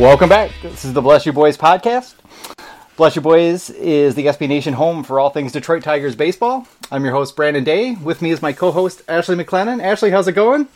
Welcome back. This is the Bless You Boys podcast. Bless You Boys is the SB Nation home for all things Detroit Tigers baseball. I'm your host, Brandon Day. With me is my co host, Ashley McLennan. Ashley, how's it going?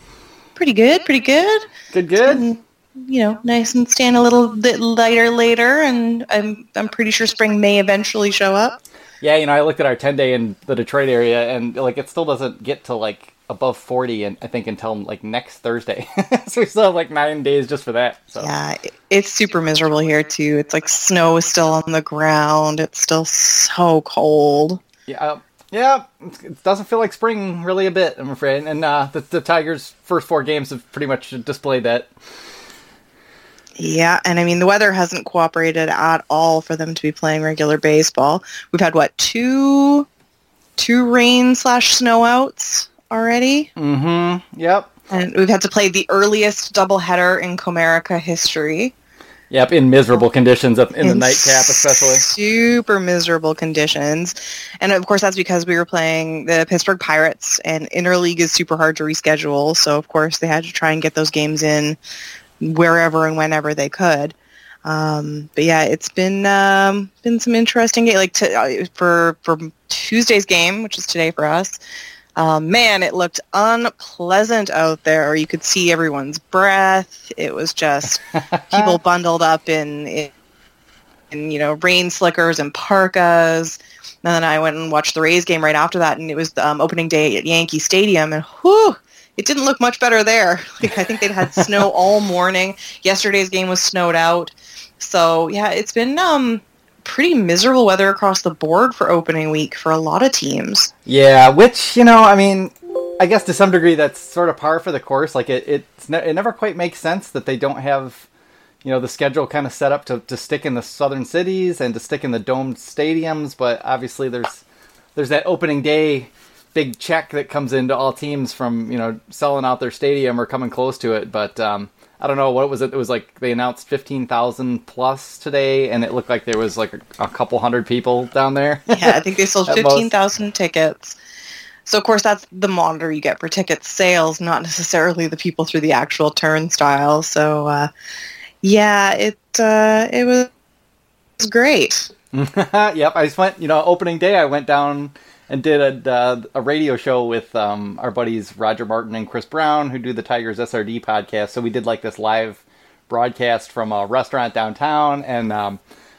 Pretty good, pretty good. Good, good. You know, nice and staying a little bit lighter later, and I'm I'm pretty sure spring may eventually show up. Yeah, you know, I looked at our 10 day in the Detroit area, and like it still doesn't get to like above 40 and I think until like next Thursday. so we still have like 9 days just for that. So Yeah, it's super miserable here too. It's like snow is still on the ground. It's still so cold. Yeah. Uh, yeah, it doesn't feel like spring really a bit, I'm afraid. And uh, the, the Tigers' first four games have pretty much displayed that. Yeah, and I mean the weather hasn't cooperated at all for them to be playing regular baseball. We've had what two, two rain slash snow outs already. Mm-hmm. Yep. And we've had to play the earliest doubleheader in Comerica history. Yep, in miserable conditions up in, in the nightcap, especially. Super miserable conditions. And of course, that's because we were playing the Pittsburgh Pirates, and interleague is super hard to reschedule. So, of course, they had to try and get those games in wherever and whenever they could. Um, but yeah, it's been um, been some interesting game. Like to, uh, for for Tuesday's game, which is today for us. Um, man, it looked unpleasant out there. You could see everyone's breath. It was just people bundled up in, in, in, you know, rain slickers and parkas. And then I went and watched the Rays game right after that, and it was um, opening day at Yankee Stadium, and whew, it didn't look much better there. Like, I think they'd had snow all morning. Yesterday's game was snowed out. So, yeah, it's been um, pretty miserable weather across the board for opening week for a lot of teams. Yeah, which you know, I mean, I guess to some degree that's sort of par for the course. Like it, it's ne- it never quite makes sense that they don't have, you know, the schedule kind of set up to, to stick in the southern cities and to stick in the domed stadiums. But obviously, there's there's that opening day big check that comes into all teams from you know selling out their stadium or coming close to it. But um, I don't know what was it. It was like they announced fifteen thousand plus today, and it looked like there was like a, a couple hundred people down there. yeah, I think they sold fifteen thousand tickets. So of course that's the monitor you get for ticket sales, not necessarily the people through the actual turnstile. So uh, yeah, it uh, it was, it was great. yep, I just went. You know, opening day, I went down and did a, uh, a radio show with um, our buddies Roger Martin and Chris Brown, who do the Tigers SRD podcast. So we did like this live broadcast from a restaurant downtown, and um,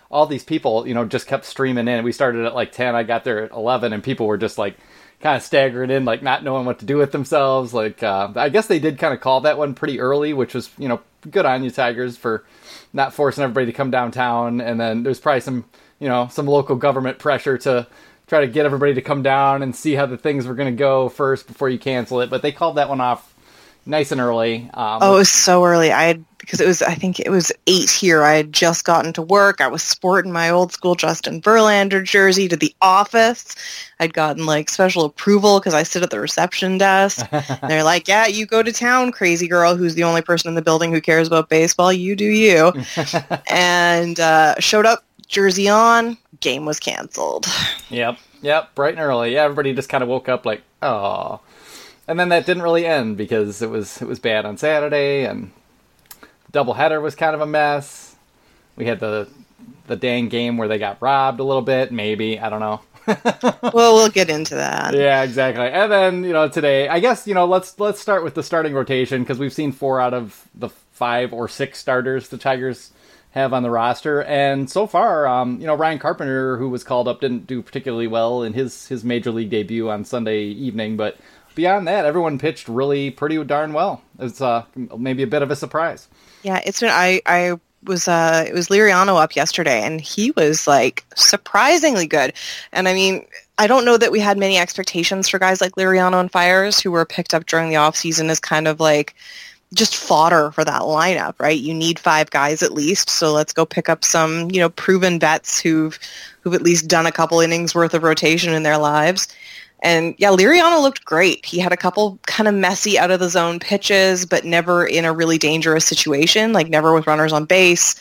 all these people, you know, just kept streaming in. We started at like ten, I got there at eleven, and people were just like kind of staggering in, like not knowing what to do with themselves. Like uh, I guess they did kind of call that one pretty early, which was you know good on you Tigers for not forcing everybody to come downtown. And then there's probably some you know some local government pressure to try to get everybody to come down and see how the things were going to go first before you cancel it. But they called that one off nice and early. Um, oh, it was so early. I had because it was I think it was eight here. I had just gotten to work. I was sporting my old school Justin Verlander jersey to the office. I'd gotten like special approval because I sit at the reception desk. they're like, "Yeah, you go to town, crazy girl, who's the only person in the building who cares about baseball. You do you." and uh, showed up jersey on, game was canceled. Yep, yep, bright and early. Yeah, everybody just kind of woke up like, oh. And then that didn't really end because it was it was bad on Saturday, and the doubleheader was kind of a mess. We had the the dang game where they got robbed a little bit, maybe I don't know. well, we'll get into that. Yeah, exactly. And then you know today, I guess you know let's let's start with the starting rotation because we've seen four out of the five or six starters the Tigers have on the roster. And so far, um, you know, Ryan Carpenter, who was called up, didn't do particularly well in his his major league debut on Sunday evening. But beyond that, everyone pitched really pretty darn well. It's uh, maybe a bit of a surprise. Yeah, it's been I I was uh it was Liriano up yesterday and he was like surprisingly good. And I mean, I don't know that we had many expectations for guys like Liriano and Fiers who were picked up during the off season as kind of like just fodder for that lineup, right? You need five guys at least, so let's go pick up some, you know, proven vets who've who've at least done a couple innings worth of rotation in their lives. And yeah, Liriano looked great. He had a couple kind of messy out of the zone pitches, but never in a really dangerous situation, like never with runners on base.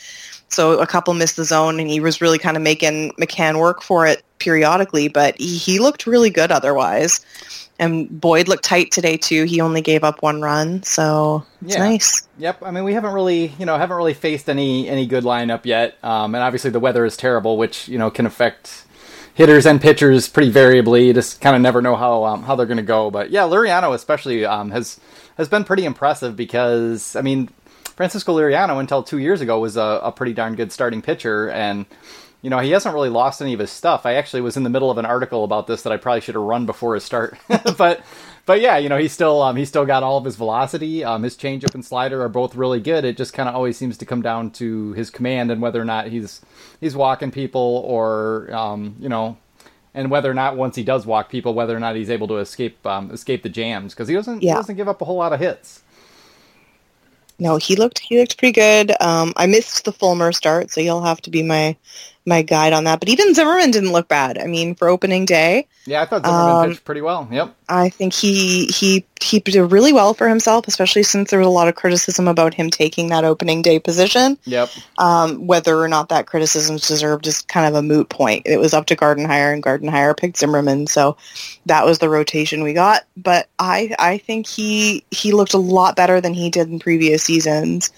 So a couple missed the zone, and he was really kind of making McCann work for it periodically. But he, he looked really good otherwise. And Boyd looked tight today too. He only gave up one run, so it's Yeah. nice. Yep. I mean, we haven't really, you know, haven't really faced any any good lineup yet. Um, and obviously the weather is terrible, which you know can affect hitters and pitchers pretty variably. You just kind of never know how um, how they're going to go. But yeah, Liriano especially um, has has been pretty impressive because I mean, Francisco Liriano until two years ago was a, a pretty darn good starting pitcher and. You know, he hasn't really lost any of his stuff. I actually was in the middle of an article about this that I probably should have run before his start. but but yeah, you know, he's still um, he's still got all of his velocity. Um, his changeup and slider are both really good. It just kind of always seems to come down to his command and whether or not he's he's walking people or um, you know, and whether or not once he does walk people, whether or not he's able to escape um, escape the jams because he doesn't he doesn't give up a whole lot of hits. No, he looked he looked pretty good. Um, I missed the Fulmer start, so you'll have to be my my guide on that. But even Zimmermann didn't look bad. I mean, for opening day, Yeah, I thought Zimmermann Um, pitched pretty well. Yep. I think he he he did really well for himself, especially since there was a lot of criticism about him taking that opening day position. Yep. Um, whether or not that criticism is deserved is kind of a moot point. It was up to Gardenhire, and Gardenhire picked Zimmermann, so that was the rotation we got. But I I think he he looked a lot better than he did in previous seasons.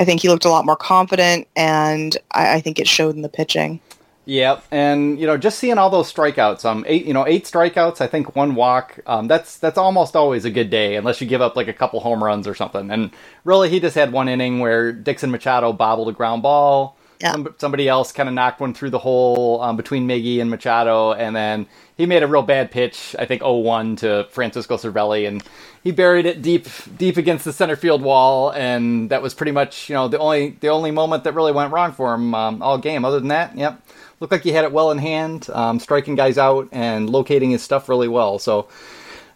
I think he looked a lot more confident, and I, I think it showed in the pitching. Yep, and you know, just seeing all those strikeouts, um, eight, you know, eight strikeouts, I think one walk, um, that's that's almost always a good day, unless you give up like a couple home runs or something. And really, he just had one inning where Dixon Machado bobbled a ground ball. Yeah. Some- somebody else kind of knocked one through the hole um, between Miggy and Machado, and then he made a real bad pitch, I think 0-1 to Francisco Cervelli, and he buried it deep, deep against the center field wall, and that was pretty much, you know, the only the only moment that really went wrong for him um, all game. Other than that, yep, looked like he had it well in hand, um, striking guys out and locating his stuff really well. So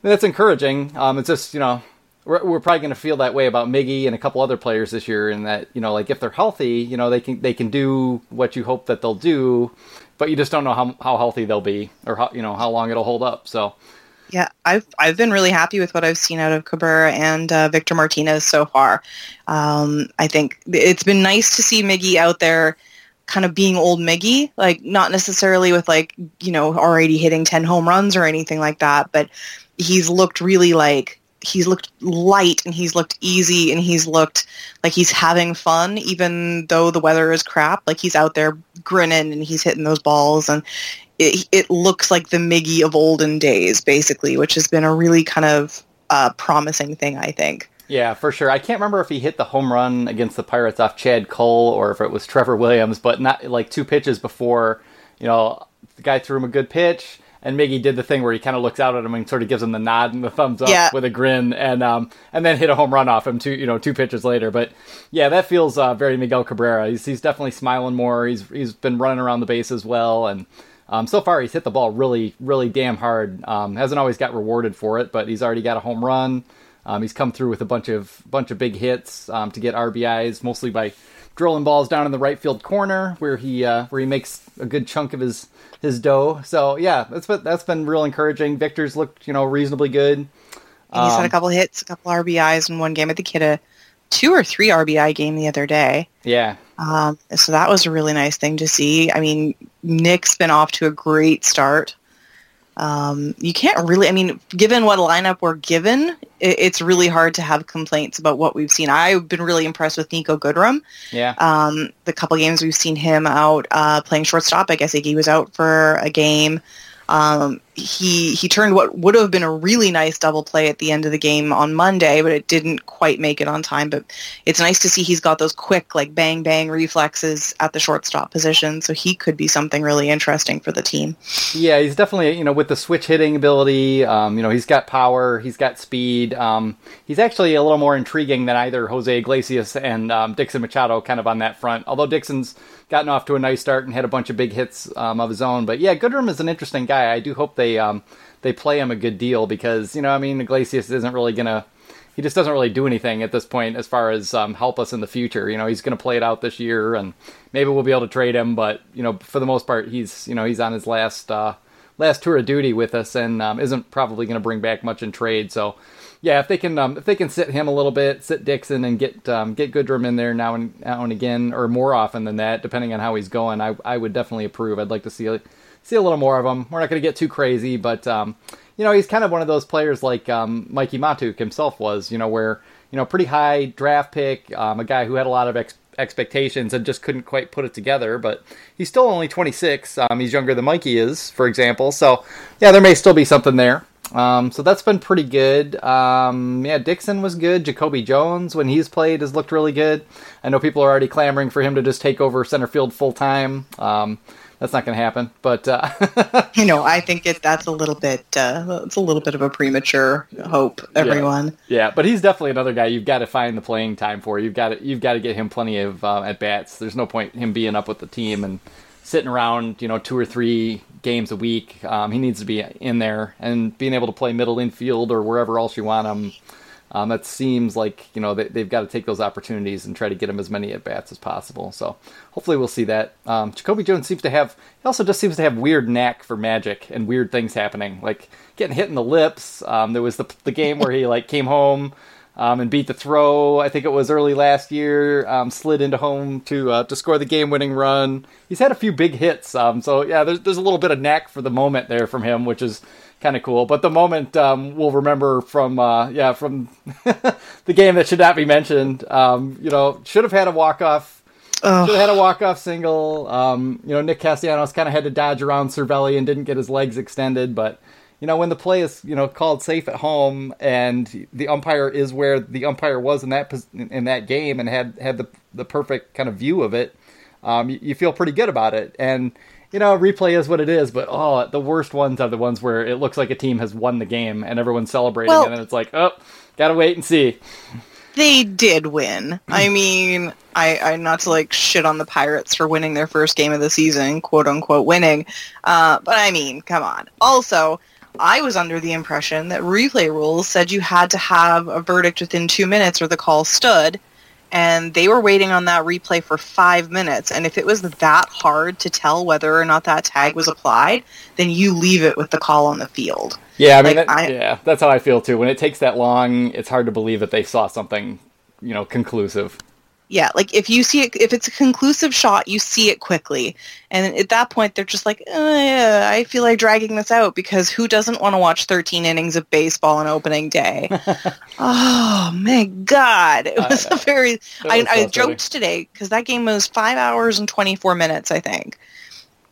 that's encouraging. Um, it's just you know we're, we're probably going to feel that way about Miggy and a couple other players this year, in that you know like if they're healthy, you know they can they can do what you hope that they'll do, but you just don't know how how healthy they'll be or how you know how long it'll hold up. So Yeah, I've I've been really happy with what I've seen out of Cabrera and uh, Victor Martinez so far. Um, I think it's been nice to see Miggy out there, kind of being old Miggy, like not necessarily with like you know already hitting ten home runs or anything like that, but he's looked really like he's looked light and he's looked easy and he's looked like he's having fun even though the weather is crap. Like he's out there grinning and he's hitting those balls and it, it looks like the Miggy of olden days, basically, which has been a really kind of uh, promising thing, I think. Yeah, for sure. I can't remember if he hit the home run against the Pirates off Chad Kuhl or if it was Trevor Williams, but not like two pitches before, you know, the guy threw him a good pitch and Miggy did the thing where he kind of looks out at him and sort of gives him the nod and the thumbs up Yeah. with a grin and um and then hit a home run off him two, you know, two pitches later. But yeah, that feels uh, very Miguel Cabrera. He's he's definitely smiling more. He's he's been running around the base as well and um, so far, he's hit the ball really, really damn hard. Um, hasn't always got rewarded for it, but he's already got a home run. Um, he's come through with a bunch of bunch of big hits um, to get RBIs, mostly by drilling balls down in the right field corner, where he uh, where he makes a good chunk of his his dough. So yeah, that's been that's been real encouraging. Victor's looked you know reasonably good. And he's had Um, a couple hits, a couple RBIs in one game. I think he had a two or three RBI game the other day. Yeah, Um, so that was a really nice thing to see. I mean, Nick's been off to a great start. Um, you can't really, I mean, given what lineup we're given, it, it's really hard to have complaints about what we've seen. I've been really impressed with Niko Goodrum. yeah, Um, the couple games we've seen him out uh, playing shortstop. I guess Iggy was out for a game. Um, he he turned what would have been a really nice double play at the end of the game on Monday, but it didn't quite make it on time. But it's nice to see he's got those quick like bang bang reflexes at the shortstop position, so he could be something really interesting for the team. Yeah, he's definitely you know with the switch hitting ability. Um, you know he's got power, he's got speed. Um, he's actually a little more intriguing than either Jose Iglesias and um, Dixon Machado, kind of on that front. Although Dixon's gotten off to a nice start and had a bunch of big hits um, of his own. But yeah, Goodrum is an interesting guy. I do hope they um, they play him a good deal because you know I mean Iglesias isn't really gonna. He just doesn't really do anything at this point as far as um, help us in the future. You know, he's going to play it out this year, and maybe we'll be able to trade him. But you know, for the most part, he's you know he's on his last uh, last tour of duty with us, and um, isn't probably going to bring back much in trade. So, yeah, if they can um, if they can sit him a little bit, sit Dixon, and get um, get Goodrum in there now and now and again, or more often than that, depending on how he's going, I I would definitely approve. I'd like to see see a little more of him. We're not going to get too crazy, but um, you know, he's kind of one of those players like um, Mikie Mahtook himself was. You know, where you know, pretty high draft pick, um, a guy who had a lot of ex- expectations and just couldn't quite put it together. But he's still only 26. Um, he's younger than Mikie is, for example. So yeah, there may still be something there. Um, so that's been pretty good. Um, yeah, Dixon was good. JaCoby Jones, when he's played, has looked really good. I know people are already clamoring for him to just take over center field full time. Um, that's not going to happen. But uh, you know, I think it that's a little bit uh, it's a little bit of a premature hope. Everyone, yeah. yeah, but he's definitely another guy you've got to find the playing time for. You've got to you've got to get him plenty of uh, at bats. There's no point him being up with the team and sitting around, you know, two or three games a week. Um, he needs to be in there and being able to play middle infield or wherever else you want him. Um, that seems like you know they, have got to take those opportunities and try to get him as many at bats as possible. So hopefully we'll see that. Um, JaCoby Jones seems to have he also just seems to have weird knack for magic and weird things happening, like getting hit in the lips. Um, there was the the game where he like came home um, and beat the throw. I think it was early last year. Um, slid into home to uh, to score the game winning run. He's had a few big hits. Um, so yeah, there's there's a little bit of knack for the moment there from him, which is kind of cool. But the moment um, we'll remember from uh, yeah from the game that should not be mentioned. Um, you know, should have had a walk off. Should have had a walk off single. Um, you know, Nick Castellanos kind of had to dodge around Cervelli and didn't get his legs extended. But you know, when the play is you know called safe at home and the umpire is where the umpire was in that in that game and had had the the perfect kind of view of it, um, you, you feel pretty good about it. And you know, replay is what it is, but oh, the worst ones are the ones where it looks like a team has won the game and everyone's celebrating, well, and then it's like, oh, gotta wait and see. They did win. I mean, I, I not to like shit on the Pirates for winning their first game of the season, quote unquote winning, uh, but I mean, come on. Also, I was under the impression that replay rules said you had to have a verdict within two minutes or the call stood and they were waiting on that replay for five minutes. And if it was that hard to tell whether or not that tag was applied, then you leave it with the call on the field. Yeah, I mean, like, that, I, yeah, that's how I feel too. When it takes that long, it's hard to believe that they saw something, you know, conclusive yeah like if you see it if it's a conclusive shot you see it quickly. And at that point they're just like oh, yeah, i feel like dragging this out because who doesn't want to watch 13 innings of baseball on opening day? Oh my god. It was a very i, was I joked today because that game was five hours and 24 minutes i think.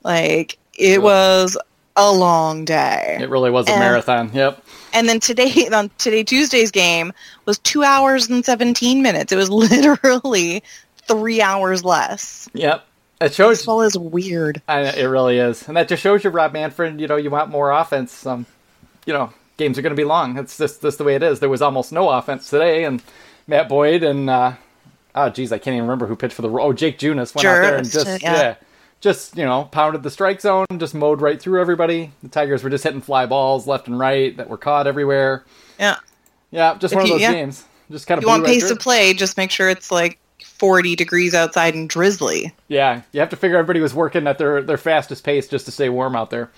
Like it was a long day. It really was a and, marathon. Yep and then today on today Tuesday's game was two hours and seventeen minutes. It was literally three hours less. Yep. It shows baseball is weird. I, it really is, and that just shows you, Rob Manfred. You know, you want more offense. Um, you know, games are going to be long. It's just this the way it is. There was almost no offense today, and Matt Boyd and uh, oh geez, I can't even remember who pitched for the oh Jake Junis went out there and just yeah. yeah just you know pounded the strike zone, just mowed right through everybody. The Tigers were just hitting fly balls left and right that were caught everywhere. Yeah, yeah, just if one you, of those yeah. games. Just kind of. You want right pace to play? Just make sure it's like 40 degrees outside and drizzly. Yeah, you have to figure everybody was working at their their fastest pace just to stay warm out there.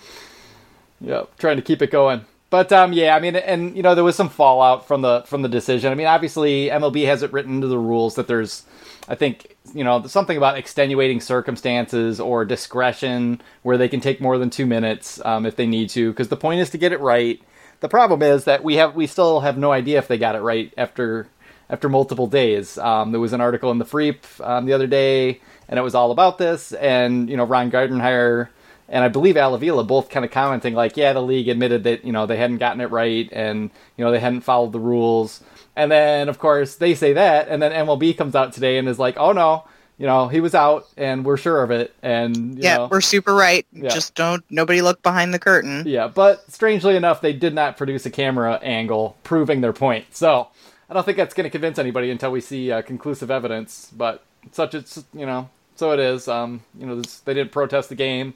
Yep, trying to keep it going. But um, yeah, I mean, and you know, there was some fallout from the from the decision. I mean, obviously, MLB has it written into the rules that there's I think you know something about extenuating circumstances or discretion where they can take more than two minutes um, if they need to, because the point is to get it right. The problem is that we have we still have no idea if they got it right after after multiple days. Um, there was an article in the Freep um, the other day, and it was all about this. And you know, Ron Gardenhire and I believe Al Avila both kind of commenting like, yeah, the league admitted that you know they hadn't gotten it right, and you know they hadn't followed the rules. And then, of course, they say that, and then MLB comes out today and is like, "Oh no, you know, he was out, and we're sure of it." And yeah, know, we're super right. Yeah. Just don't nobody look behind the curtain. Yeah, but strangely enough, they did not produce a camera angle proving their point. So I don't think that's going to convince anybody until we see uh, conclusive evidence. But such it's you know, so it is. Um, you know, they didn't protest the game.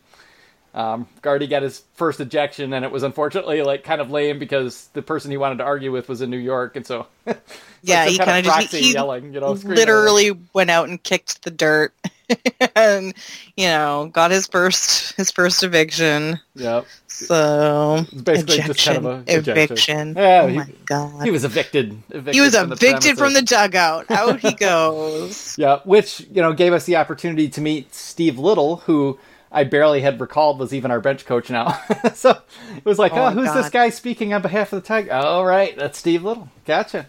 Um, Gardy got his first ejection, and it was unfortunately like kind of lame because the person he wanted to argue with was in New York, and so yeah, he kind of just he, yelling, you know, literally went out and kicked the dirt, and you know, got his first his first eviction. Yep. So basically ejection, just kind of a eviction. Yeah, oh he, my god, he was evicted. evicted he was from evicted the from the dugout. Out he goes. yeah, which you know gave us the opportunity to meet Steve Liddle, who I barely had recalled was even our bench coach now. so it was like, oh, oh who's God. this guy speaking on behalf of the Tiger? Oh, right, that's Steve Liddle. Gotcha.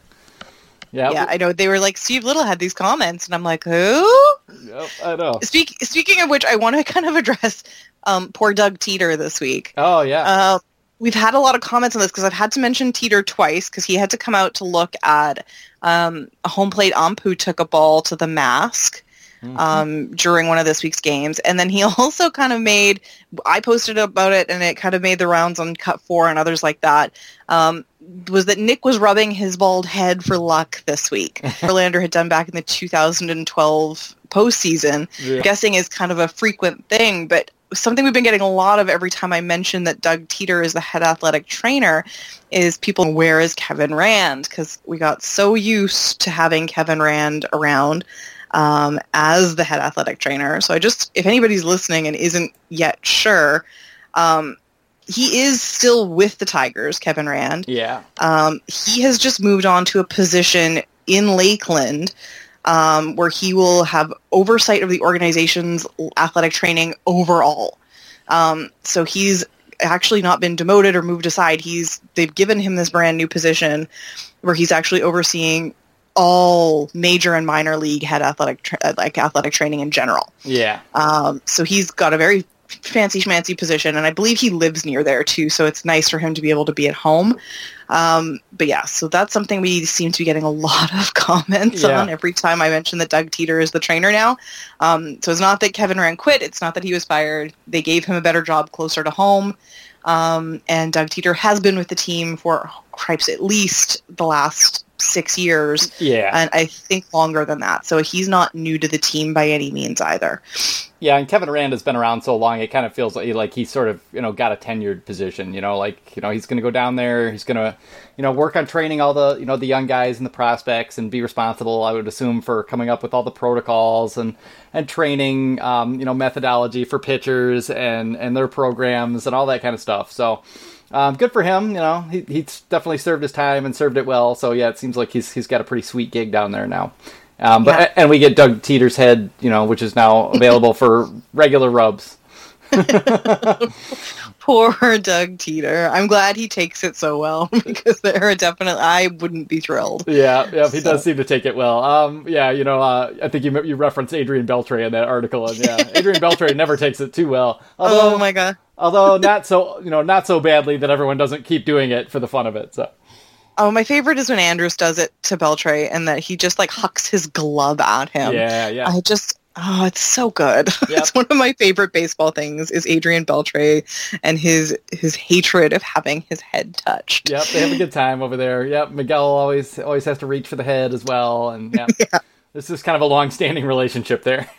Yeah, yeah, I know. They were like Steve Liddle had these comments, and I'm like, who? Yep, I know. Speak, speaking of which, I want to kind of address um, poor Doug Teter this week. Oh yeah. Uh, we've had a lot of comments on this because I've had to mention Teter twice because he had to come out to look at um, a home plate ump who took a ball to the mask. Mm-hmm. Um, during one of this week's games. And then he also kind of made, I posted about it and it kind of made the rounds on Cut4 and others like that, um, was that Nick was rubbing his bald head for luck this week. Verlander had done back in the 2012 postseason. Yeah. Guessing is kind of a frequent thing, but something we've been getting a lot of every time I mention that Doug Teter is the head athletic trainer is people, where is Kevin Rand? Because we got so used to having Kevin Rand around um, as the head athletic trainer. So I just, if anybody's listening and isn't yet sure, um, he is still with the Tigers, Kevin Rand. Yeah. Um, he has just moved on to a position in Lakeland um, where he will have oversight of the organization's athletic training overall. Um, so he's actually not been demoted or moved aside. He's they've given him this brand new position where he's actually overseeing all major and minor league head athletic tra- like athletic training in general. Yeah. Um, so he's got a very fancy schmancy position, and I believe he lives near there too. So it's nice for him to be able to be at home. Um, but yeah, so that's something we seem to be getting a lot of comments yeah. on every time I mention that Doug Teter is the trainer now. Um, so it's not that Kevin Rand quit; it's not that he was fired. They gave him a better job closer to home. Um, and Doug Teter has been with the team for cripes at least the last six years. Yeah. And I think longer than that. So he's not new to the team by any means either. Yeah, and Kevin Rand has been around so long, it kind of feels like, like he's sort of, you know, got a tenured position, you know, like, you know, he's going to go down there, he's going to, you know, work on training all the, you know, the young guys and the prospects and be responsible, I would assume, for coming up with all the protocols and, and training, um, you know, methodology for pitchers and, and their programs and all that kind of stuff. So, um, good for him. You know, he, he's definitely served his time and served it well. So yeah, it seems like he's he's got a pretty sweet gig down there now. Um, but yeah. and we get Doug Teter's head, you know, which is now available for regular rubs. Poor Doug Teter. I'm glad he takes it so well because there are definitely I wouldn't be thrilled. Yeah, yeah, he so. does seem to take it well. Um, yeah, you know, uh, I think you you referenced Adrian Beltre in that article, and yeah, Adrian Beltre never takes it too well. Although, oh my god! Although not so, you know, not so badly that everyone doesn't keep doing it for the fun of it. So. Oh, my favorite is when Andrus does it to Beltre and that he just like hucks his glove at him. Yeah, yeah. I just oh, it's so good. Yep. it's one of my favorite baseball things is Adrian Beltre and his his hatred of having his head touched. Yep, they have a good time over there. Yep, Miguel always always has to reach for the head as well, and yeah. yeah. This is kind of a long-standing relationship there.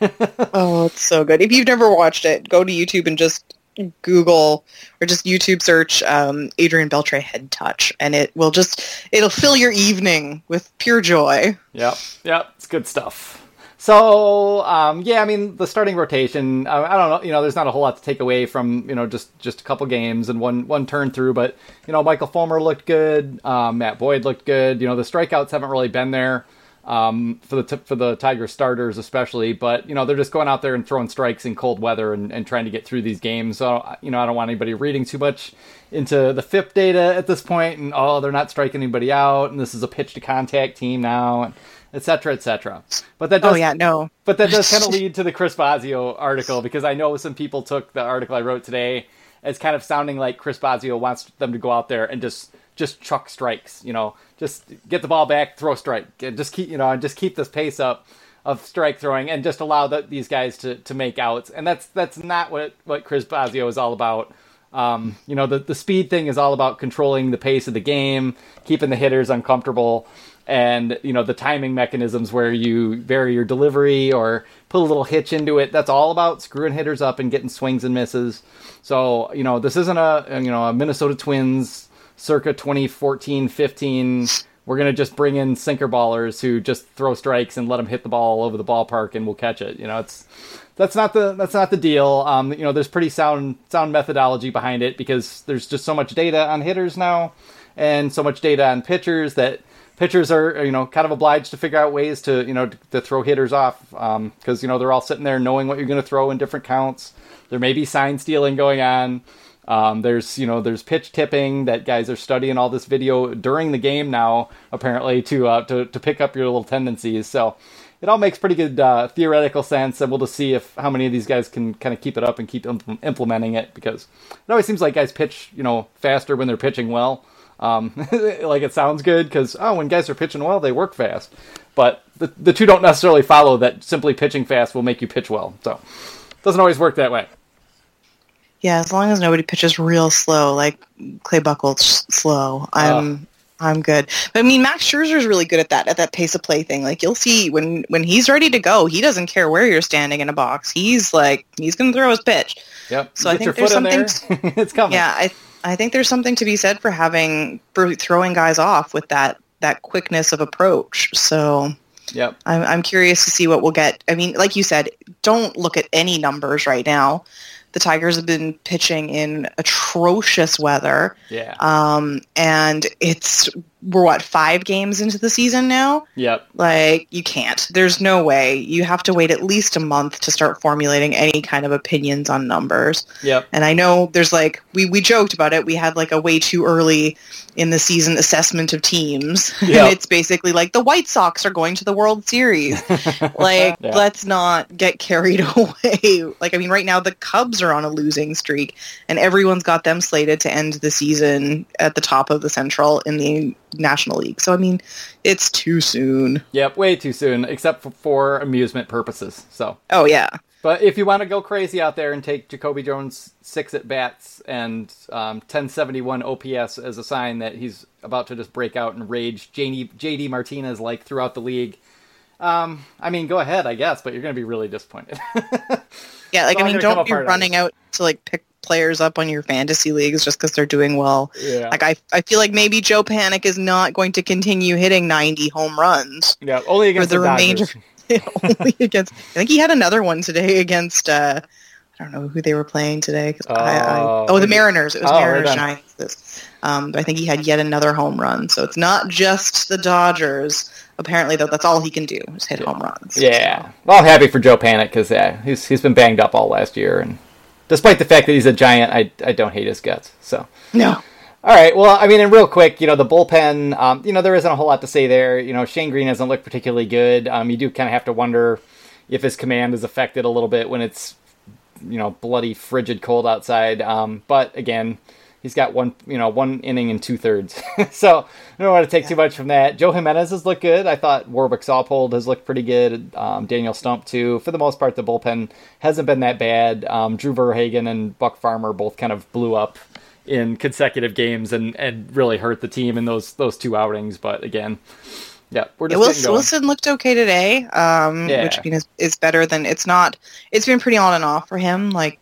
oh, it's so good. If you've never watched it, go to YouTube and just Google or just YouTube search um, Adrian Beltre head touch, and it will just it'll fill your evening with pure joy. Yep, yep, it's good stuff. So um, yeah, I mean the starting rotation. I, I, don't know, you know, there's not a whole lot to take away from you know just just a couple games and one one turn through, but you know Michael Fulmer looked good, um, Matt Boyd looked good. You know the strikeouts haven't really been there um, for the t- for the Tiger starters especially. But you know they're just going out there and throwing strikes in cold weather and, and trying to get through these games. So you know I don't want anybody reading too much into the FIP data at this point, and oh they're not striking anybody out, and this is a pitch to contact team now. And, etc etc but that does oh yeah no but that does kind of lead to the chris bosio article because i know some people took the article i wrote today as kind of sounding like chris bosio wants them to go out there and just just chuck strikes you know just get the ball back, throw strike, and just keep you know, and just keep this pace up of strike throwing, and just allow the, these guys to, to make outs. And that's that's not what what Chris Bosio is all about. Um, you know, the the speed thing is all about controlling the pace of the game, keeping the hitters uncomfortable, and you know the timing mechanisms where you vary your delivery or put a little hitch into it. That's all about screwing hitters up and getting swings and misses. So you know, this isn't a you know a Minnesota Twins circa 2014 15 we're going to just bring in sinker ballers who just throw strikes and let them hit the ball all over the ballpark and we'll catch it you know it's that's not the that's not the deal um, you know there's pretty sound sound methodology behind it because there's just so much data on hitters now and so much data on pitchers that pitchers are you know kind of obliged to figure out ways to you know to, to throw hitters off because you know they're all sitting there knowing what you're going to throw in different counts. There may be sign stealing going on. Um, there's you know there's pitch tipping that guys are studying all this video during the game now apparently to uh, to to pick up your little tendencies. So it all makes pretty good uh, theoretical sense, and we'll just see if how many of these guys can kind of keep it up and keep impl- implementing it because it always seems like guys pitch you know faster when they're pitching well. Um, like it sounds good because oh, when guys are pitching well, they work fast. But the the two don't necessarily follow that simply pitching fast will make you pitch well. So it doesn't always work that way. Yeah, as long as nobody pitches real slow, like Clay Buchholz slow, I'm I'm good. But I mean, Max Scherzer's really good at that at that pace of play thing. Like you'll see when when he's ready to go, he doesn't care where you're standing in a box. He's like he's going to throw his pitch. Yep. So I think there's something. there. it's coming. Yeah, I I think there's something to be said for having for throwing guys off with that that quickness of approach. So Yep. I'm I'm curious to see what we'll get. I mean, like you said, don't look at any numbers right now. The Tigers have been pitching in atrocious weather, Yeah. um, and it's we're what five games into the season now. yep. Like you can't. There's no way. You have to wait at least a month to start formulating any kind of opinions on numbers. Yep. And I know there's like we we joked about it. We had like a way too early in the season assessment of teams. Yeah. and it's basically like the White Sox are going to the World Series. like Yeah. let's not get carried away. Like I mean right now the Cubs are on a losing streak and everyone's got them slated to end the season at the top of the Central in the National League. So I mean it's too soon. Yep. Way too soon, except for, for amusement purposes. So. Oh yeah. But if you want to go crazy out there and take JaCoby Jones six at bats and um, 1071 OPS as a sign that he's about to just break out and rage JD, JD Martinez like throughout the league, um, I mean, go ahead, I guess, but you're going to be really disappointed. Yeah, like I mean, don't be running out to like pick players up on your fantasy leagues just because they're doing well. yeah. Like I, I feel like maybe Joe Panik is not going to continue hitting 90 home runs yeah. Only against the, the, remainder. Dodgers. only against. I think he had another one today against. uh I don't know who they were playing today. 'cause I, I, Oh, oh, the Mariners. It was Oh, Mariners. Giants. Um, but I think he had yet another home run. So it's not just the Dodgers. Apparently, though, that's all he can do is hit home runs. Yeah. Well, happy for Joe Panik because yeah, he's he's been banged up all last year, and despite the fact that he's a giant, I I don't hate his guts. So. No. All right. Well, I mean, and real quick, you know, the bullpen, um, you know, there isn't a whole lot to say there. You know, Shane Greene doesn't look particularly good. Um, you do kind of have to wonder if his command is affected a little bit when it's, you know, bloody frigid cold outside. Um, but again, he's got one, you know, one inning and two thirds. so I don't want to take too much from that. Joe Jimenez has looked good. I thought Warwick Saupold has looked pretty good. Um, Daniel Stump too. For the most part, the bullpen hasn't been that bad. Um, Drew Verhagen and Buck Farmer both kind of blew up in consecutive games and, and really hurt the team in those those two outings. But again, yeah, we're just Wilson. Wilson looked okay today, um, Yeah. which I mean is, is better than it's not. It's been pretty on and off for him. Like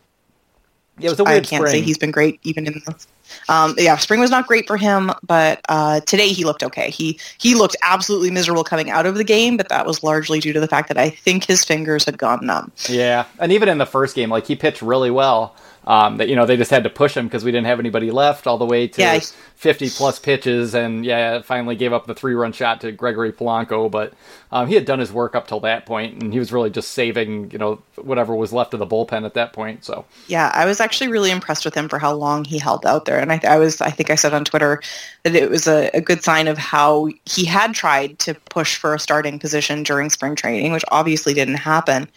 Yeah, it was a I weird can't spring. say he's been great even in the. Um, yeah, spring was not great for him, but uh, today he looked okay. He he looked absolutely miserable coming out of the game, but that was largely due to the fact that I think his fingers had gone numb. Yeah, and even in the first game, like he pitched really well. Um, that you know they just had to push him because we didn't have anybody left all the way to Yeah. 50 plus pitches, and yeah, finally gave up the three run shot to Gregory Polanco. But um, he had done his work up till that point, and he was really just saving you know whatever was left of the bullpen at that point. So Yeah, I was actually really impressed with him for how long he held out there, and I, I was I think I said on Twitter that it was a, a good sign of how he had tried to push for a starting position during spring training, which obviously didn't happen.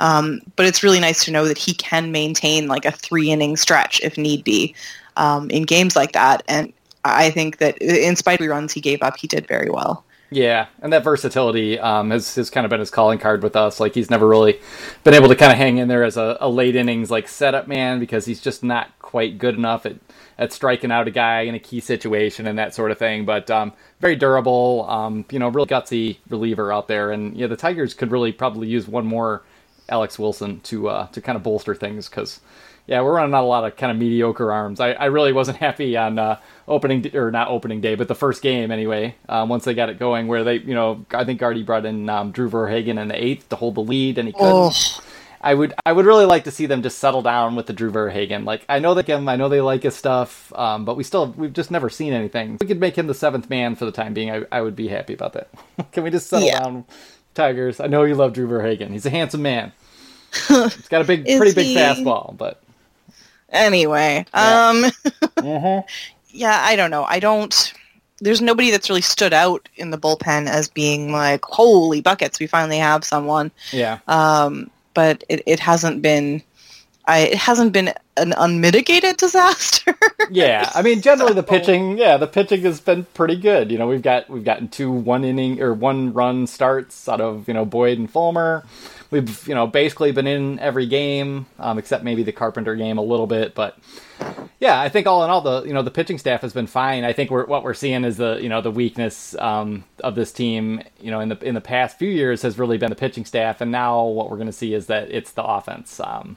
Um, but it's really nice to know that he can maintain like a three inning stretch if need be um, in games like that, and I think that in spite of the runs he gave up, he did very well. Yeah, and that versatility um, has has kind of been his calling card with us. Like he's never really been able to kind of hang in there as a, a late innings like setup man because he's just not quite good enough at at striking out a guy in a key situation and that sort of thing. But um, very durable, um, you know, really gutsy reliever out there. And yeah, the Tigers could really probably use one more Alex Wilson to uh, to kind of bolster things because yeah, we're running out a lot of kind of mediocre arms. I, I really wasn't happy on uh, opening d- or not opening day, but the first game anyway. Um, once they got it going, where they you know I think Gardy brought in um, Drew Verhagen in the eighth to hold the lead, and he couldn't. Oh, I would I would really like to see them just settle down with the Drew Verhagen. Like I know they him, I know they like his stuff, um, but we still we've just never seen anything. If we could make him the seventh man for the time being. I, I would be happy about that. Can we just settle Yeah. down, Tigers? I know you love Drew Verhagen. He's a handsome man. He's got a big, pretty big fastball, but Anyway, Yeah. um, Mhm. yeah, I don't know. I don't. There's nobody that's really stood out in the bullpen as being like, holy buckets, we finally have someone. yeah, Um, but it, it hasn't been. I, it hasn't been an unmitigated disaster. yeah. I mean, generally the pitching, yeah, the pitching has been pretty good. You know, we've got we've gotten two one inning or one run starts out of you know Boyd and Fulmer. We've you know basically been in every game um, except maybe the Carpenter game a little bit, but yeah, I think all in all the you know the pitching staff has been fine. I think we're, what we're seeing is the you know the weakness um, of this team. You know in the in the past few years has really been the pitching staff, and now what we're going to see is that it's the offense. Um,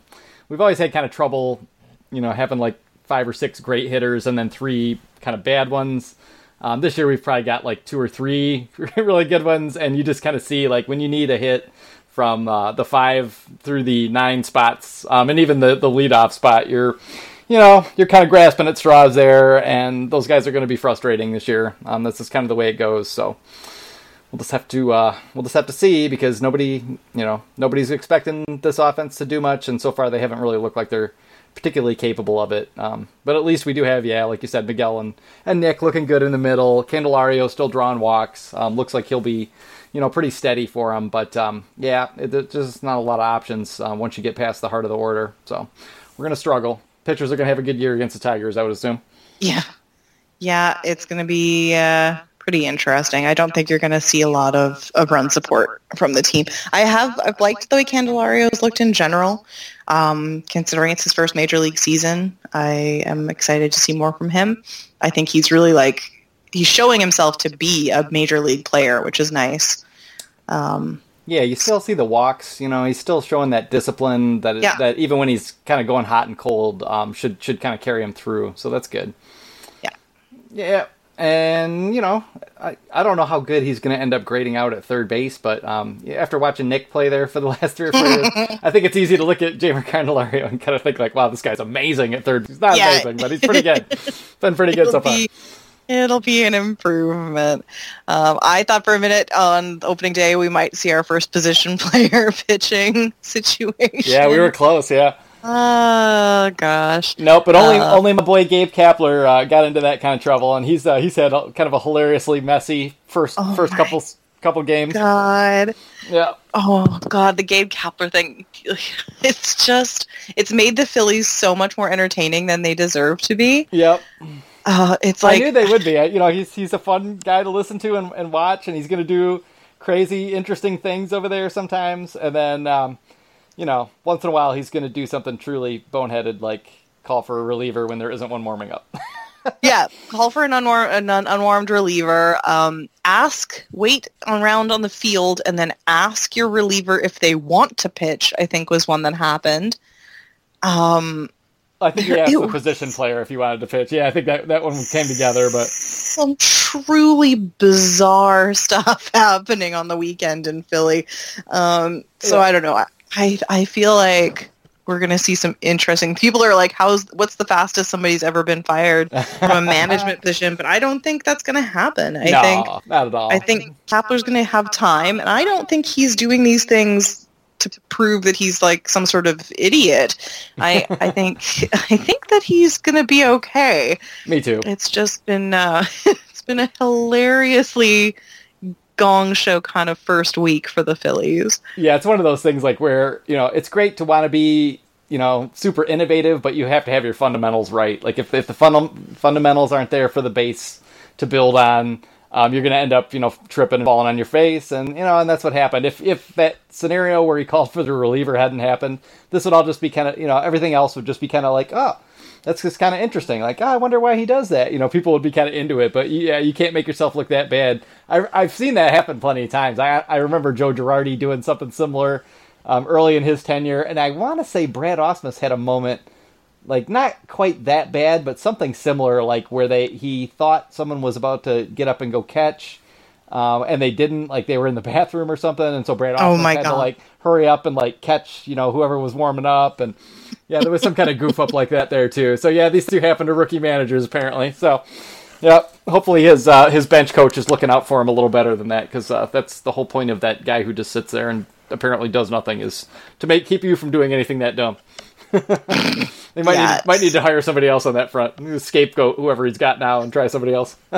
we've always had kind of trouble, you know, having like five or six great hitters and then three kind of bad ones. Um, this year we've probably got like two or three really good ones, and you just kind of see like when you need a hit from uh, the five through the nine spots, um, and even the the leadoff spot, you're you know you're kind of grasping at straws there, and those guys are going to be frustrating this year. Um, this is kind of the way it goes. So we'll just have to uh, we'll just have to see because nobody you know nobody's expecting this offense to do much, and so far they haven't really looked like they're particularly capable of it. Um, but at least we do have yeah, like you said, Miguel and, and Nick looking good in the middle. Candelario still drawing walks. Um, looks like he'll be you know pretty steady for him. But um, yeah, there's just not a lot of options um, once you get past the heart of the order. So we're gonna struggle. Pitchers are gonna have a good year against the Tigers, I would assume. yeah, yeah, it's going to be uh, pretty interesting. I don't think you're going to see a lot of, of run support from the team. I have I've liked the way Candelario's looked in general. Um, considering it's his first major league season, I am excited to see more from him. I think he's really like he's showing himself to be a major league player, which is nice. Um, Yeah, you still see the walks. You know, he's still showing that discipline that Yeah. that even when he's kind of going hot and cold, um, should should kind of carry him through. So that's good. Yeah. Yeah, and you know, I, I don't know how good he's going to end up grading out at third base, but um, after watching Nick play there for the last three or four years, I think it's easy to look at Jeimer Candelario and kind of think like, wow, this guy's amazing at third. He's not Yeah. amazing, but he's pretty good. Been pretty good it'll so far. be it'll be an improvement. Um, I thought for a minute on opening day we might see our first position player pitching situation. Yeah, we were close. Yeah. Oh gosh. Nope, but only Uh, only my boy Gabe Kapler uh, got into that kind of trouble, and he's uh, he's had a, kind of a hilariously messy first Oh first couple couple games. God. Yeah, Oh God, the Gabe Kapler thing. It's just it's made the Phillies so much more entertaining than they deserve to be. yep. Uh, it's I like knew they would be. I, you know, he's he's a fun guy to listen to and, and watch, and he's going to do crazy, interesting things over there sometimes. And then, um, you know, once in a while, he's going to do something truly boneheaded, like call for a reliever when there isn't one warming up. yeah, call for an, unwar- an un- unwarmed reliever. Um, ask, wait around on the field, and then ask your reliever if they want to pitch. I think was one that happened. Um, I think you asked the was- position player if he wanted to pitch. Yeah, I think that that one came together, but some truly bizarre stuff happening on the weekend in Philly. Um, so Yeah. I don't know. I- I feel like we're gonna see some interesting. People are like, "How's what's the fastest somebody's ever been fired from a management position?" But I don't think that's gonna happen. I no, think not at all. I think Kapler's going to have time, and I don't think he's doing these things to prove that he's like some sort of idiot. I I think I think that he's going to be okay. Me too. It's just been uh, it's been a hilariously gong show kind of first week for the Phillies. Yeah, it's one of those things like where you know it's great to want to be you know super innovative, but you have to have your fundamentals right. Like if if the funda- fundamentals aren't there for the base to build on, um, you're going to end up you know tripping and falling on your face, and you know and that's what happened. If if that scenario where he called for the reliever hadn't happened, this would all just be kind of you know everything else would just be kind of like oh. That's just kind of interesting. Like, oh, I wonder why he does that. You know, people would be kind of into it, but yeah, you can't make yourself look that bad. I, I've seen that happen plenty of times. I, I remember Joe Girardi doing something similar um, early in his tenure, and I want to say Brad Ausmus had a moment, like not quite that bad, but something similar, like where they he thought someone was about to get up and go catch, Um, and they didn't like they were in the bathroom or something, and so Brad Oh had to God. like hurry up and like catch you know whoever was warming up, and yeah, there was some kind of goof up like that there too. So yeah, these two happened to rookie managers apparently. So yeah, hopefully his uh, his bench coach is looking out for him a little better than that because uh, that's the whole point of that guy who just sits there and apparently does nothing is to make keep you from doing anything that dumb. they might need, might need to hire somebody else on that front, scapegoat whoever he's got now, and try somebody else.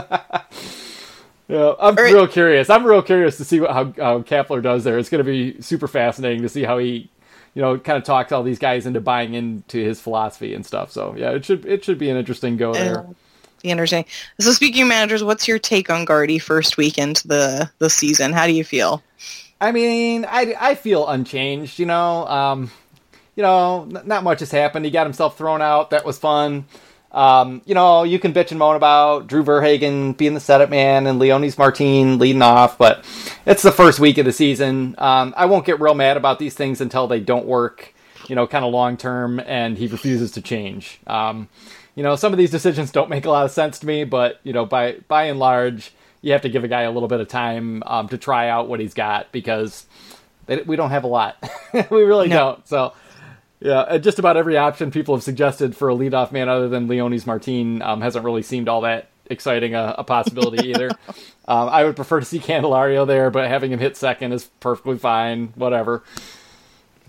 yeah, I'm Or- real curious. I'm real curious to see what, how how Kapler does there. It's going to be super fascinating to see how he, you know, kind of talks all these guys into buying into his philosophy and stuff. So yeah, it should it should be an interesting go there. Uh, Be interesting. So speaking of managers, what's your take on Gardy first week into the the season? How do you feel? I mean, I, I feel unchanged, you know. Um, you know, n- not much has happened. He got himself thrown out. That was fun. Um, you know, you can bitch and moan about Drew VerHagen being the setup man and Leonys Martin leading off, but it's the first week of the season. Um, I won't get real mad about these things until they don't work, you know, kind of long term, and he refuses to change. Um, you know, some of these decisions don't make a lot of sense to me, but you know, by by and large, you have to give a guy a little bit of time um, to try out what he's got because they, we don't have a lot. we really No. don't. So, yeah, uh, just about every option people have suggested for a leadoff man other than Leonys Martin um, hasn't really seemed all that exciting a, a possibility either. Um, I would prefer to see Candelario there, but having him hit second is perfectly fine. Whatever.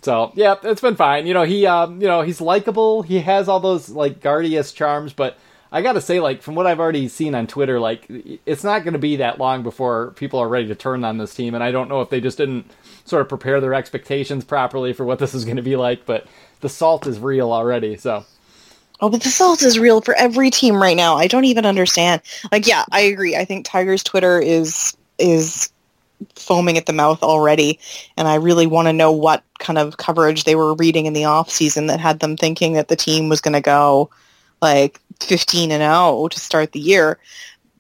So yeah, it's been fine. You know, he um, you know, he's likable. He has all those like Guardius charms, but I gotta say, like from what I've already seen on Twitter, like it's not going to be that long before people are ready to turn on this team, and I don't know if they just didn't sort of prepare their expectations properly for what this is going to be like. But the salt is real already, so Oh, but the salt is real for every team right now. I don't even understand. Like, yeah, I agree. I think Tigers Twitter is is foaming at the mouth already, and I really want to know what kind of coverage they were reading in the off season that had them thinking that the team was going to go like 15 and 0 to start the year.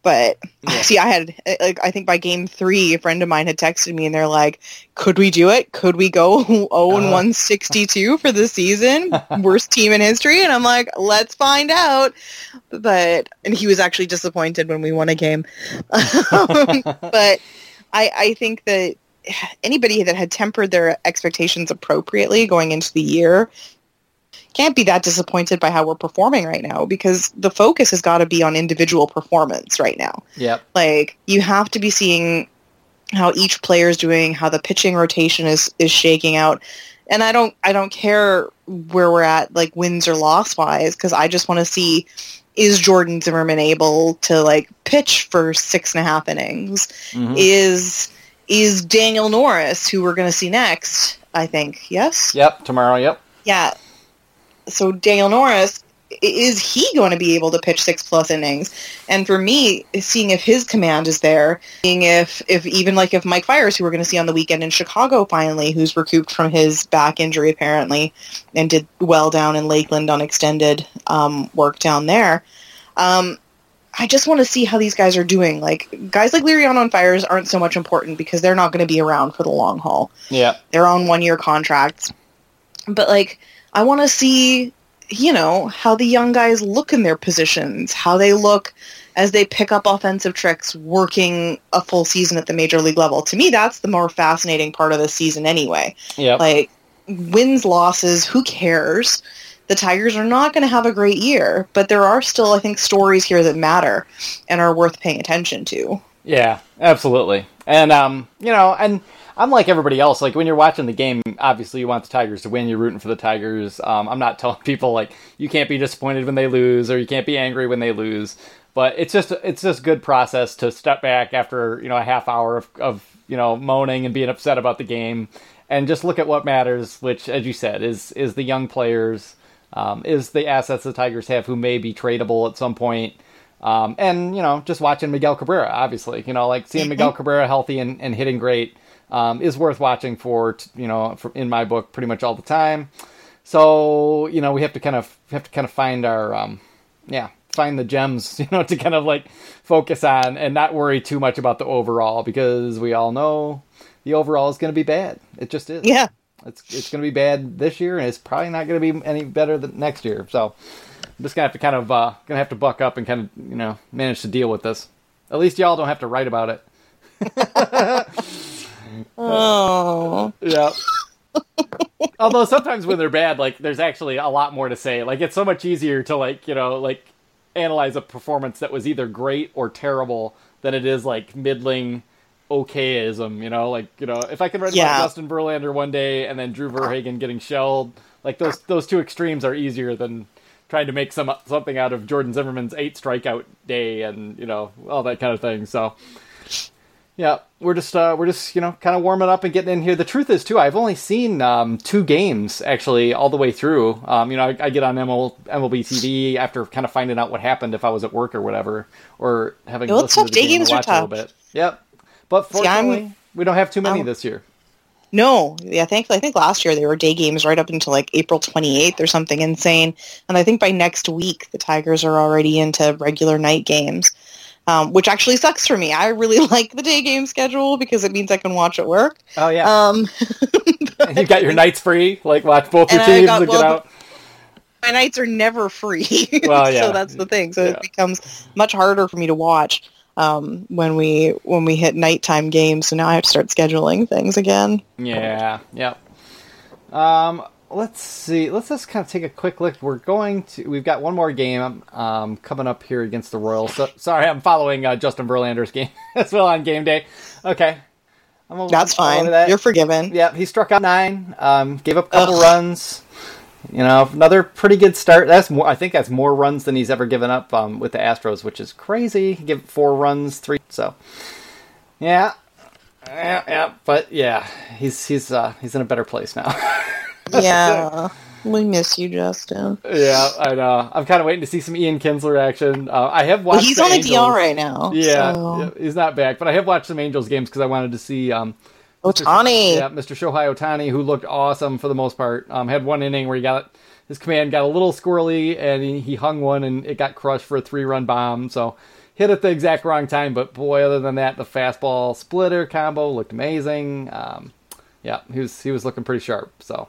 But Yeah. see, I had like I think by game three, a friend of mine had texted me, and they're like, "Could we do it? Could we go 0 and Uh. 162 for the season? Worst team in history?" And I'm like, "Let's find out." But and he was actually disappointed when we won a game. but I I think that anybody that had tempered their expectations appropriately going into the year can't be that disappointed by how we're performing right now because the focus has got to be on individual performance right now. yep, Like you have to be seeing how each player is doing, how the pitching rotation is is shaking out. And I don't I don't care where we're at like wins or loss wise because I just want to see is Jordan Zimmermann able to like pitch for six and a half innings? Mhm. Is is Daniel Norris who we're going to see next? I think yes. yep, tomorrow, yep. Yeah. So Daniel Norris, is he going to be able to pitch six plus innings? And for me, seeing if his command is there, seeing if, if even like if Mike Fiers, who we're going to see on the weekend in Chicago finally, who's recouped from his back injury apparently and did well down in Lakeland on extended um, work down there. Um, I just want to see how these guys are doing. Like guys like Liriano and Fiers aren't so much important because they're not going to be around for the long haul Yeah, they're on one year contracts. But like I want to see, you know, how the young guys look in their positions, how they look as they pick up offensive tricks working a full season at the major league level. To me that's the more fascinating part of the season anyway. yep. Like wins, losses, who cares? The Tigers are not going to have a great year, but there are still I think stories here that matter and are worth paying attention to. Yeah, absolutely. And um, you know, and I'm like everybody else. Like when you're watching the game, obviously you want the Tigers to win. You're rooting for the Tigers. Um, I'm not telling people like you can't be disappointed when they lose or you can't be angry when they lose. But it's just it's just good process to step back after you know a half hour of, of you know moaning and being upset about the game, and just look at what matters. Which, as you said, is is the young players, um, is the assets the Tigers have who may be tradable at some point. Um, and you know, just watching Miguel Cabrera, obviously, you know, like seeing Miguel Cabrera healthy and, and hitting great um, is worth watching for, you know, for, in my book, pretty much all the time. So you know, we have to kind of have to kind of find our, um, yeah, find the gems, you know, to kind of like focus on and not worry too much about the overall because we all know the overall is going to be bad. It just is. Yeah. It's it's going to be bad this year, and it's probably not going to be any better than next year. So I'm just gonna have to kind of uh, gonna have to buck up and kind of you know manage to deal with this. At least y'all don't have to write about it. Oh. Yeah. Although sometimes when they're bad, like there's actually a lot more to say. Like it's so much easier to like you know like analyze a performance that was either great or terrible than it is like middling okayism. You know, like you know if I can write Yeah. about Justin Verlander one day and then Drew VerHagen getting shelled, like those those two extremes are easier than trying to make some something out of Jordan Zimmermann's eight strikeout day and you know all that kind of thing. So. Yeah, we're just uh, we're just you know kind of warming up and getting in here. The truth is too, I've only seen um, two games actually all the way through. Um, you know, I, I get on ML, MLB TV after kind of finding out what happened if I was at work or whatever, or having No, listened to the Day game games watch a little bit. Yep, but See, fortunately we don't have too many this year. No, yeah, thankfully, I think last year there were day games right up until like April 28th or something insane. And I think by next week, the Tigers are already into regular night games, um, which actually sucks for me. I really like the day game schedule because it means I can watch at work. Oh yeah, Um, you've got your nights free, like watch both your teams got- and get well, out. my nights are never free. Well, yeah. so that's the thing. So Yeah. it becomes much harder for me to watch um, when we when we hit nighttime games. So now I have to start scheduling things again. Yeah, Yep. Um, let's see. Let's just kind of take a quick look. We're going to. We've got one more game um, coming up here against the Royals. So, sorry, I'm following uh, Justin Verlander's game as well on game day. Okay, I'm a- That's fine. that. You're forgiven. Yeah, he struck out nine. Um, gave up a couple Ugh. runs. You know, another pretty good start. That's more. I think that's more runs than he's ever given up um, with the Astros, which is crazy. He Give four runs, three. So, yeah, yeah, yeah. But yeah, he's he's uh, he's in a better place now. Yeah. we miss you, Justin. yeah, I know. I'm kind of waiting to see some Ian Kinsler action. Uh, I have Well, watched. he's the on the Angels. DL right now. Yeah, so- yeah, he's not back, but I have watched some Angels games because I wanted to see um, Ohtani. Yeah, Mr. Shohei Ohtani, who looked awesome for the most part. Um, had one inning where he got his command got a little squirrely and he, he hung one and it got crushed for a three run bomb. So hit at the exact wrong time. But boy, other than that, the fastball splitter combo looked amazing. Um, yeah, he was he was looking pretty sharp. So.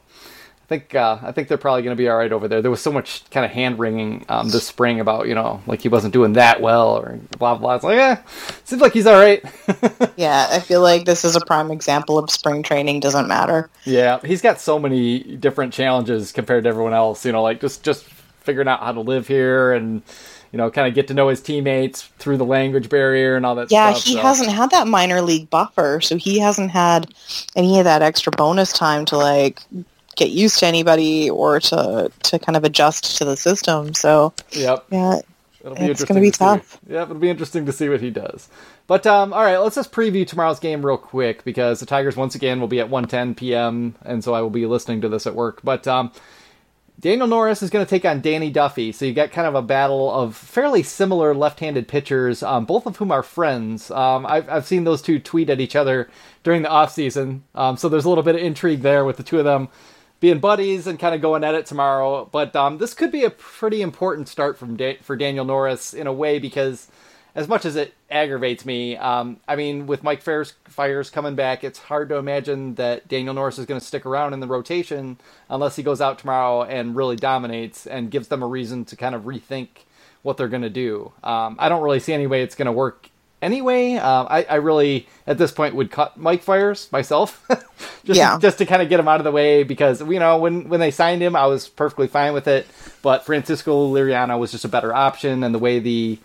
I think uh, I think they're probably going to be all right over there. There was so much kind of hand wringing um, this spring about you know like he wasn't doing that well or blah blah. blah. It's like yeah, seems like he's all right. Yeah, I feel like this is a prime example of spring training doesn't matter. Yeah, he's got so many different challenges compared to everyone else. You know, like just just figuring out how to live here and you know kind of get to know his teammates through the language barrier and all that Yeah, stuff. he so- hasn't had that minor league buffer, so he hasn't had any of that extra bonus time to like get used to anybody or to to kind of adjust to the system. So Yep, yeah, it'll be It's gonna be tough. Yep, it'll be interesting to see what he does. But um, all right, let's just preview tomorrow's game real quick because the Tigers once again will be at 1:10 p.m. and so I will be listening to this at work. But um, Daniel Norris is going to take on Danny Duffy. So you got kind of a battle of fairly similar left-handed pitchers, um, both of whom are friends. Um, I've, I've seen those two tweet at each other during the offseason. Um, so there's a little bit of intrigue there with the two of them being buddies and kind of going at it tomorrow. But um, this could be a pretty important start from da- for Daniel Norris in a way because as much as it aggravates me, um, I mean, with Mike Fiers, Fiers coming back, it's hard to imagine that Daniel Norris is going to stick around in the rotation unless he goes out tomorrow and really dominates and gives them a reason to kind of rethink what they're going to do. Um, I don't really see any way it's going to work anyway. Um, I, I really, at this point, would cut Mike Fiers myself, just Yeah. just to kind of get him out of the way because you know when when they signed him, I was perfectly fine with it. But Francisco Liriano was just a better option, and the way the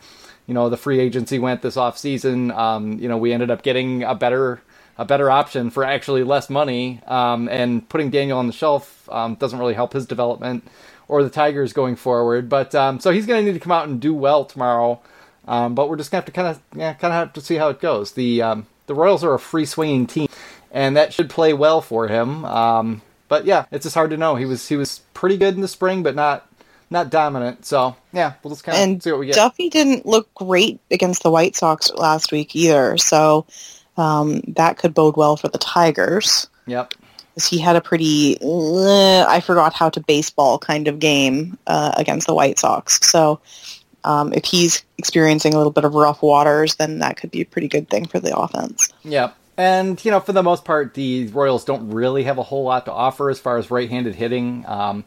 you know the free agency went this off season, um, you know we ended up getting a better a better option for actually less money, um, and putting Daniel on the shelf um, doesn't really help his development or the Tigers going forward. But um, so he's going to need to come out and do well tomorrow. Um, but we're just gonna have to kind of yeah, kind of have to see how it goes. The um, the Royals are a free swinging team, and that should play well for him. But yeah, it's just hard to know. He was he was pretty good in the spring, but not not dominant. So yeah, we'll just kind of and see what we get. Duffy didn't look great against the White Sox last week either. So um, that could bode well for the Tigers. Yep. He had a pretty, uh, I forgot how to baseball kind of game uh, against the White Sox. So um, if he's experiencing a little bit of rough waters, then that could be a pretty good thing for the offense. Yep. And you know, for the most part, the Royals don't really have a whole lot to offer as far as right-handed hitting. Um,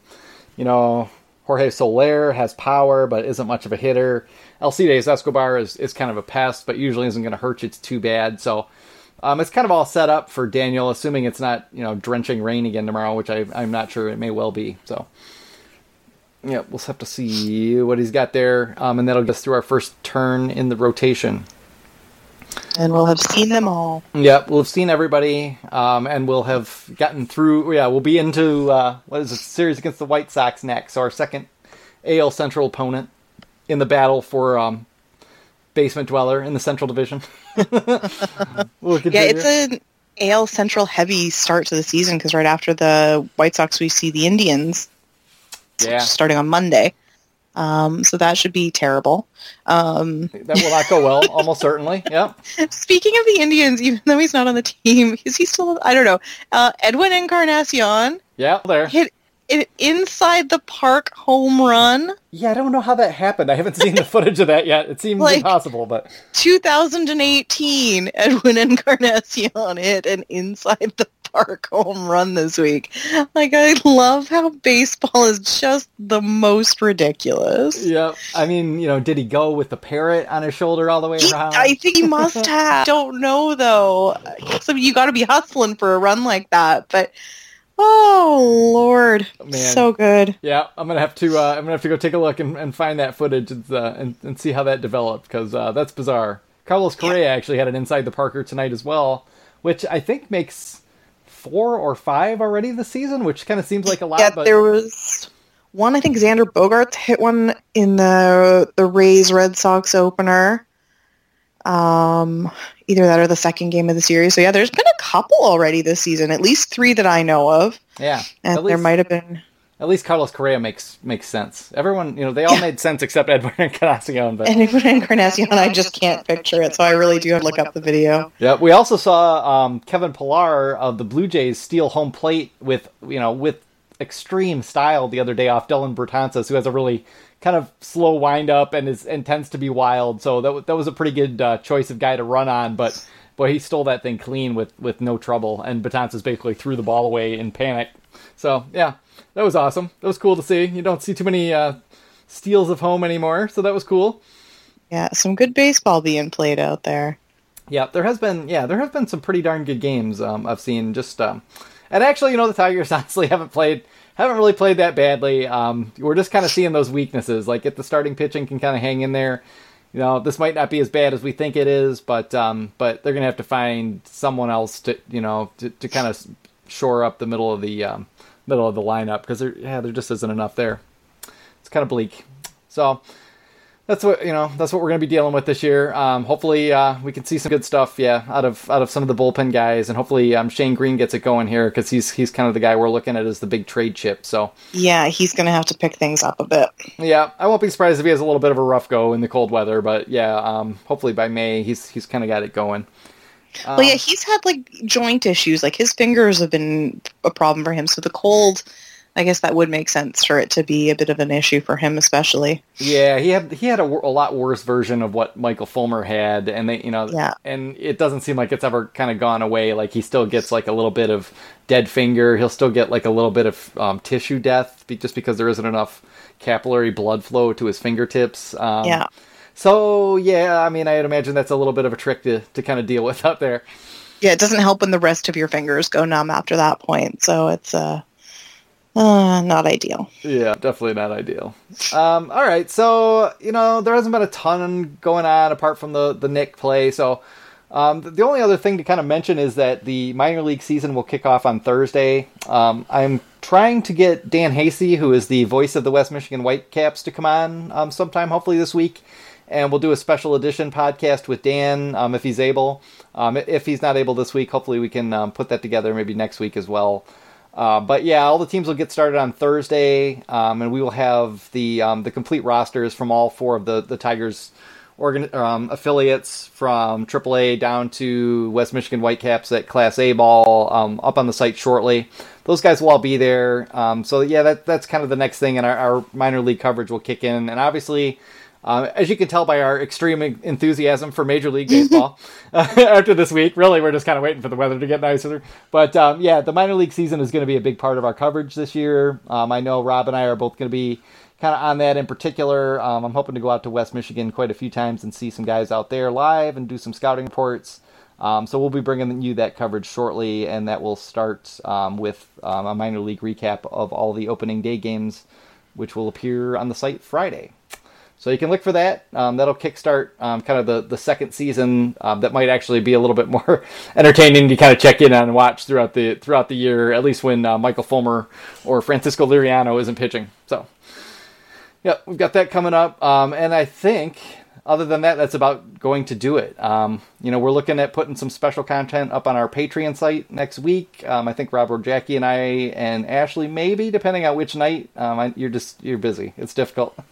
you know, Jorge Soler has power, but isn't much of a hitter. Alcides Escobar is, is kind of a pest, but usually isn't going to hurt you too bad. So um, it's kind of all set up for Daniel, assuming it's not you know drenching rain again tomorrow, which I, I'm not sure it may well be. So yeah, we'll have to see what he's got there, um, and that'll get us through our first turn in the rotation. And we'll have seen them all. Yep, we'll have seen everybody, um, and we'll have gotten through. Yeah, we'll be into uh, what is a series against the White Sox next. Our second AL Central opponent in the battle for um, basement dweller in the Central Division. we'll yeah, it's an AL Central heavy start to the season because right after the White Sox, we see the Indians. Yeah. starting on Monday. Um, so that should be terrible. Um, that will not go well, almost certainly. Yeah. Speaking of the Indians, even though he's not on the team, is he still? I don't know. Uh, Edwin Encarnacion. Yeah, there. Hit an inside the park home run. Yeah, I don't know how that happened. I haven't seen the footage of that yet. It seems like impossible, but 2018, Edwin Encarnacion hit an inside the park home run this week. Like I love how baseball is just the most ridiculous. Yeah, I mean, you know, did he go with the parrot on his shoulder all the way he, around? I think he must have. Don't know though. So you got to be hustling for a run like that, but. Oh Lord, Man. so good. Yeah, I'm gonna have to. Uh, I'm gonna have to go take a look and, and find that footage and, uh, and, and see how that developed because uh, that's bizarre. Carlos Correa yeah. actually had an inside the Parker tonight as well, which I think makes four or five already this season, which kind of seems like a lot. Yeah, but... there was one. I think Xander Bogaerts hit one in the the Rays Red Sox opener. Um, either that or the second game of the series. So yeah, there's been a couple already this season, at least three that I know of. Yeah, and least, there might have been. At least Carlos Correa makes makes sense. Everyone, you know, they all yeah. made sense except Edwin Encarnacion. But Edwin Encarnacion, I just can't picture it, so I really do have to look up the video. Yeah, we also saw um, Kevin Pillar of the Blue Jays steal home plate with you know with extreme style the other day off Dellin Betances, who has a really kind of slow wind up and is and tends to be wild. So that that was a pretty good uh, choice of guy to run on, but boy, he stole that thing clean with with no trouble. And Betances basically threw the ball away in panic. So yeah, that was awesome. That was cool to see. You don't see too many uh, steals of home anymore, so that was cool. Yeah, some good baseball being played out there. Yeah, there has been yeah there have been some pretty darn good games um, I've seen. Just um, and actually, you know, the Tigers honestly haven't played haven't really played that badly. Um, we're just kind of seeing those weaknesses. Like if the starting pitching can kind of hang in there, you know, this might not be as bad as we think it is, but um, but they're gonna have to find someone else to you know to, to kind of shore up the middle of the um, middle of the lineup because there yeah there just isn't enough there. It's kind of bleak. So that's what you know. That's what we're going to be dealing with this year. Um, hopefully, uh, we can see some good stuff. Yeah, out of out of some of the bullpen guys, and hopefully, um, Shane Greene gets it going here because he's he's kind of the guy we're looking at as the big trade chip. So yeah, he's going to have to pick things up a bit. Yeah, I won't be surprised if he has a little bit of a rough go in the cold weather, but yeah, um, hopefully by May he's he's kind of got it going. well, yeah, um, he's had like joint issues. Like his fingers have been a problem for him. So the cold I guess that would make sense for it to be a bit of an issue for him, especially. Yeah, he had he had a, a lot worse version of what Michael Fulmer had, and they, you know, yeah. and it doesn't seem like it's ever kind of gone away. Like he still gets like a little bit of dead finger. He'll still get like a little bit of um, tissue death just because there isn't enough capillary blood flow to his fingertips. Um, yeah. So yeah, I mean, I'd imagine that's a little bit of a trick to to kind of deal with out there. Yeah, it doesn't help when the rest of your fingers go numb after that point. So it's uh uh, not ideal. Yeah, definitely not ideal. Um, all right, so you know there hasn't been a ton going on apart from the the Nick play. So um, the only other thing to kind of mention is that the minor league season will kick off on Thursday. Um, I'm trying to get Dan Hasty, who is the voice of the West Michigan Whitecaps, to come on um, sometime, hopefully this week, and we'll do a special edition podcast with Dan um, if he's able. Um, if he's not able this week, hopefully we can put that together maybe next week as well. Uh, but yeah, all the teams will get started on Thursday, um, and we will have the um, the complete rosters from all four of the the Tigers organ um, affiliates from AAA down to West Michigan Whitecaps at Class A ball um, up on the site shortly. Those guys will all be there. Um, so yeah, that that's kind of the next thing, and our, our minor league coverage will kick in, and obviously. Uh, as you can tell by our extreme enthusiasm for Major League Baseball uh, after this week, really, we're just kind of waiting for the weather to get nicer. But um, yeah, the minor league season is going to be a big part of our coverage this year. Um, I know Rob and I are both going to be kind of on that in particular. Um, I'm hoping to go out to West Michigan quite a few times and see some guys out there live and do some scouting reports. Um, so we'll be bringing you that coverage shortly, and that will start um, with um, a minor league recap of all the opening day games, which will appear on the site Friday. So you can look for that. Um, that'll kickstart um, kind of the, the second season. Um, that might actually be a little bit more entertaining to kind of check in on and watch throughout the throughout the year, at least when uh, Michael Fulmer or Francisco Liriano isn't pitching. So, yeah, we've got that coming up, um, and I think other than that, that's about going to do it. Um, you know, we're looking at putting some special content up on our Patreon site next week. Um, I think Robert, Jackie, and I, and Ashley, maybe depending on which night. Um, I, you're just you're busy. It's difficult.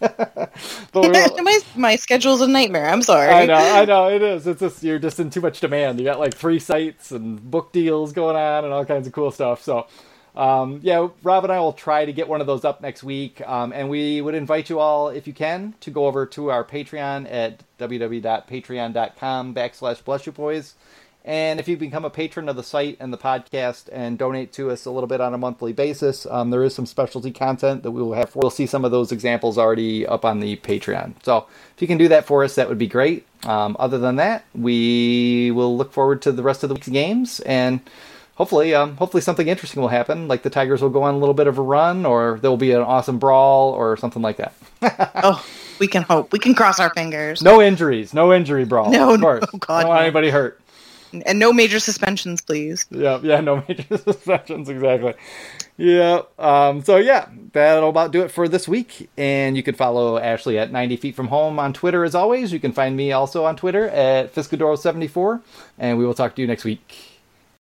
my my schedule's a nightmare. I'm sorry. I know, I know it is. It's just you're just in too much demand. You got like three sites and book deals going on and all kinds of cool stuff. So um, yeah, Rob and I will try to get one of those up next week. Um, and we would invite you all, if you can, to go over to our Patreon at www.patreon.com backslash bless you boys. And if you become a patron of the site and the podcast and donate to us a little bit on a monthly basis, um, there is some specialty content that we will have. For. We'll see some of those examples already up on the Patreon. So if you can do that for us, that would be great. Um, other than that, we will look forward to the rest of the week's games and hopefully, um, hopefully something interesting will happen. Like the Tigers will go on a little bit of a run, or there will be an awesome brawl, or something like that. oh, we can hope. We can cross our fingers. No injuries. No injury brawl. No, of course. no, God, don't want no. anybody hurt. And no major suspensions, please. Yeah, yeah, no major suspensions, exactly. Yeah. Um, so yeah, that'll about do it for this week. And you can follow Ashley at 90 feet from home on Twitter as always. You can find me also on Twitter at Fiscadoro74. And we will talk to you next week.